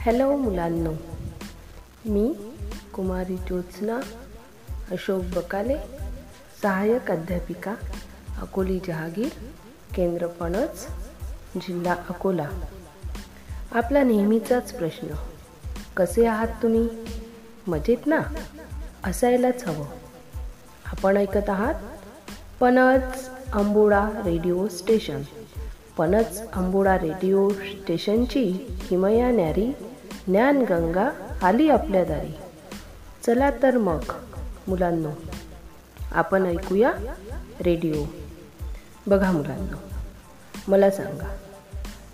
Hello मुलांनो मी कुमारी ज्योत्स्ना अशोक बकाले सहाय्यक अध्यापिका अकोली जहागीर केंद्र पणच जिल्हा अकोला. आपला नेहमीचाच प्रश्न कसे आहात तुम्ही? मजेत ना? असायलाच हवं. आपण ऐकत आहात पणच अंबोडा रेडिओ स्टेशन. पणच अंबोडा रेडिओ स्टेशनची किमया न्यारी ज्ञानगंगा आली आपल्या दारी. चला तर मग मुलांनो आपण ऐकूया रेडिओ. बघा मुलांनो मला सांगा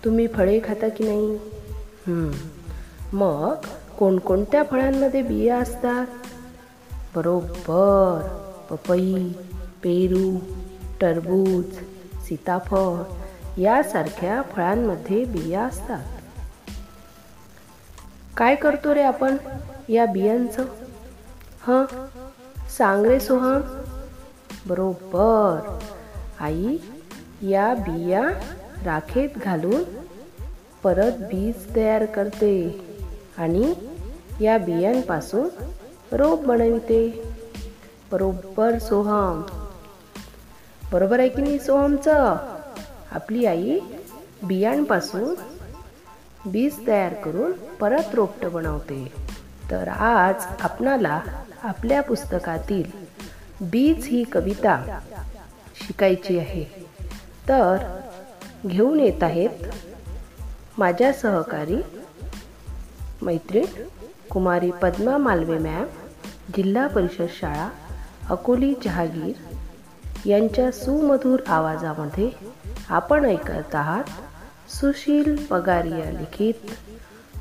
तुम्ही फळे खाता की नाही? मग कोणकोणत्या फळांमध्ये बिया असतात? बरोबर पपई पेरू टरबूज सीताफळ यासारख्या फळांमध्ये बिया असतात. काय करतो रे आपण? या बियांचं? हं? सांग रे सोहम. बरोबर. आई या बिया राखेत घालून परत बीज तयार करते आणि या बियांपासून रोप बनविते. बरोबर सोहम. बरोबर आहे की नाही सोहमचं? आपली आई बियांपासून बीज तयार करून परत रोपटं बनवते. तर आज आपणाला आपल्या पुस्तकातील बीज ही कविता शिकायची आहे. तर घेऊन येत आहेत माझ्या सहकारी मैत्रीण कुमारी पद्मा मालवे मॅम जिल्हा परिषद शाळा अकोली जहागीर यांच्या सुमधुर आवाजामध्ये आपण ऐकत आहात सुशील पगारिया लिखित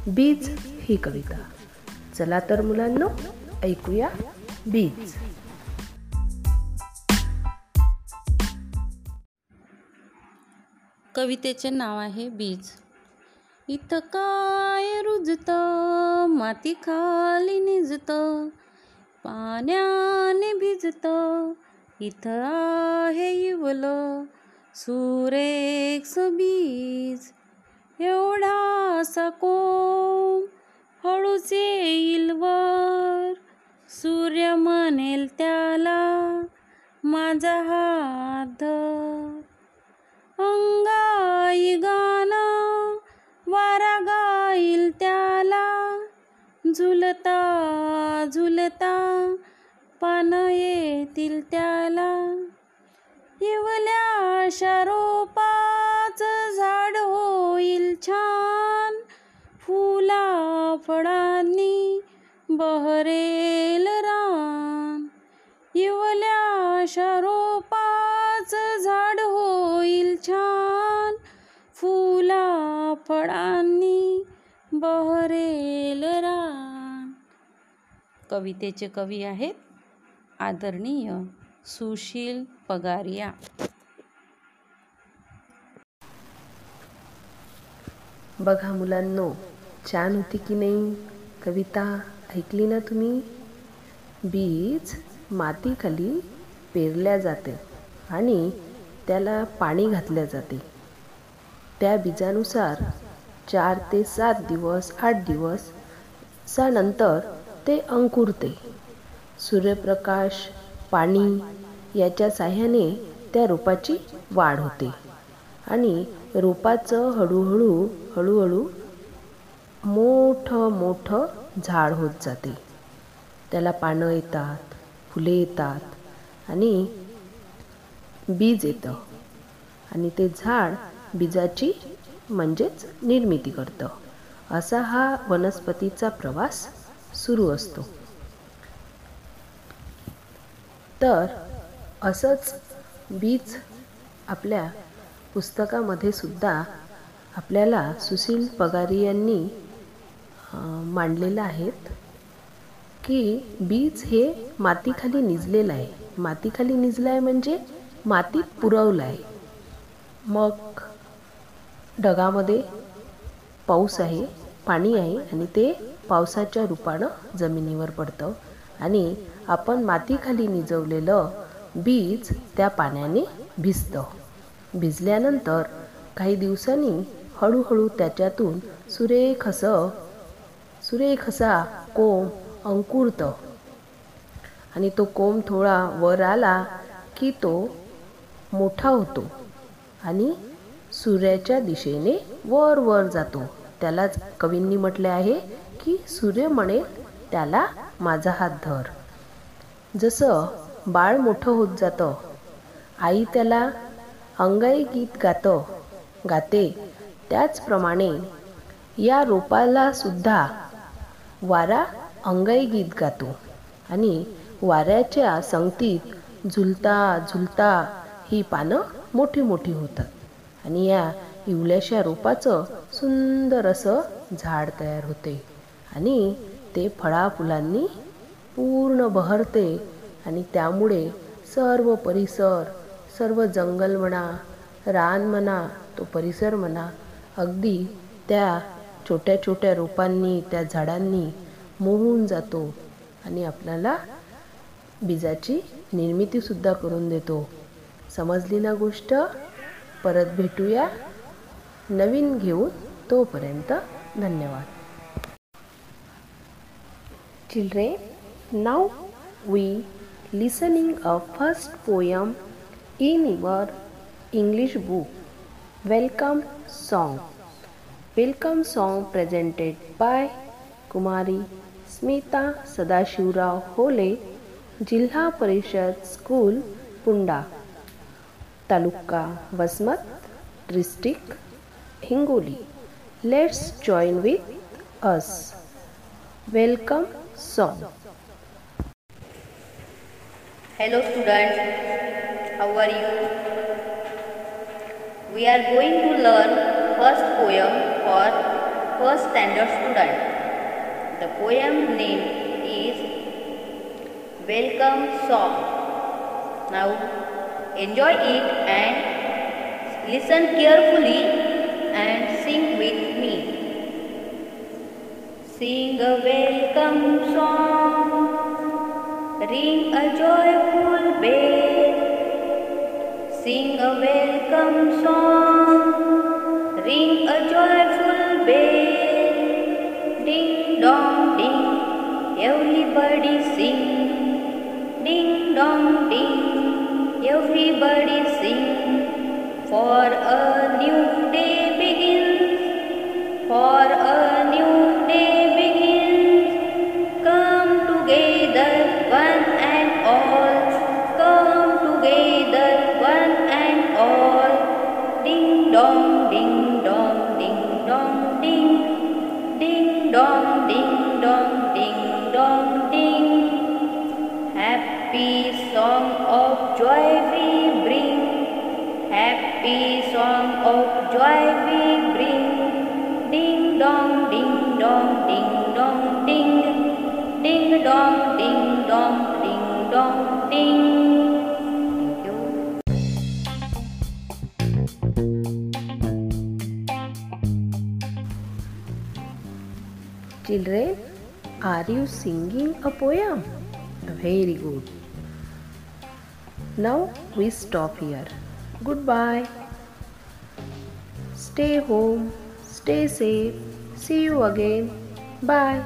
बीज ही कविता. चला तर मुलांनो ऐकूया बीज. कवितेचे नाव आहे बीज. इथं काय रुजत माती खाली निजत पाण्याने भिजत. इथं आहे इवलं सुरेख बीज एवढा कोंब हळूच येईल वर. सूर्य म्हणेल त्याला माझा हात धर. अंगाई गाणं वारा गाईल त्याला. झुलता झुलता पानं येतील त्याला. इवल्या शारोपाच झाड होईल छान. फुला फळांनी बहरेल रान. इवल्या शरोपाच झाड होईल छान. फुला फळांनी बहरेल रान. कवितेचे कवी आहेत आदरणीय सुशील पगारिया. बघा मुलांनो छान होती की नाही? कविता ऐकली ना तुम्ही? बीज मातीखाली पेरल्या जाते आणि त्याला पाणी घातल्या जाते. त्या बीजानुसार चार ते सात दिवस आठ दिवस नंतर ते अंकुरते. सूर्यप्रकाश पाणी याच्या साह्याने त्या रोपाची वाढ होते. आणि रोपाचं हळूहळू हळूहळू मोठं मोठं झाड होत जाते. त्याला पानं येतात फुले येतात आणि बीज येतं. आणि ते झाड बीजाची म्हणजेच निर्मिती करतं. असा हा वनस्पतीचा प्रवास सुरू असतो. तर असंच बीज आपल्या पुस्तकामध्ये सुद्धा आपल्याला सुशील पगारी यांनी मांडलेलं आहेत की बीज हे मातीखाली निजलेलं आहे. मातीखाली निजलं आहे म्हणजे मातीत पुरवलं आहे मग ढगामध्ये पाऊस आहे पाणी आहे आणि ते पावसाच्या रूपानं जमिनीवर पडतं आणि आपण मातीखाली निजवलेलं बीज त्या पाण्याने भिजतं. भिजल्यानंतर काही दिवसांनी हळूहळू त्याच्यातून सुरेख असं सुरेख असा कोंब अंकुरतं. आणि तो कोंब थोडा वर आला की तो मोठा होतो आणि सूर्याच्या दिशेने वर वर जातो. त्यालाच कवींनी म्हटले आहे की सूर्य म्हणेल त्याला माझा हात धर. जसं बाळ मोठं होत जातं. आई त्याला अंगाई गीत गातं गाते. त्याचप्रमाणे या रोपाला सुद्धा वारा अंगाई गीत गातो. आणि वाऱ्याच्या संगतीत झुलता झुलता ही पानं मोठी मोठी होतात. आणि या इवल्याशा रोपाचं सुंदर असं झाड तयार होते. आणि ते फळाफुलांनी पूर्ण बहरते आणि त्यामुळे सर्व परिसर सर्व जंगल म्हणा रान म्हणा तो परिसर म्हणा अगदी त्या छोट्या छोट्या रोपांनी त्या झाडांनी मोहून जातो आणि आपल्याला बीजाची निर्मितीसुद्धा करून देतो. समजली ना गोष्ट? परत भेटूया. नवीन घेऊन तोपर्यंत धन्यवाद. Children now we listening a first poem in your English book welcome song welcome song presented by Kumari Smita Sadashivrao Hole Zilla Parishad school Punda taluka Vasmat district Hingoli let's join with us welcome song Hello students, how are you? We are going to learn first poem for first standard student. The poem name is Welcome Song. Now enjoy it and listen carefully and sing with me. Sing a welcome song. Ring a joyful bell, sing a welcome song. Ring a joyful bell, ding dong ding, everybody sing. Ding dong ding, everybody sing. For a dong, ding dong, ding dong, ding. Happy song of joy we bring. Happy song of joy we bring. Ding dong, ding dong, ding dong, ding. Ding dong, ding dong, ding dong, ding. Children, are you singing a poem? Very good. Now we stop here. Goodbye. Stay home, stay safe. See you again. Bye.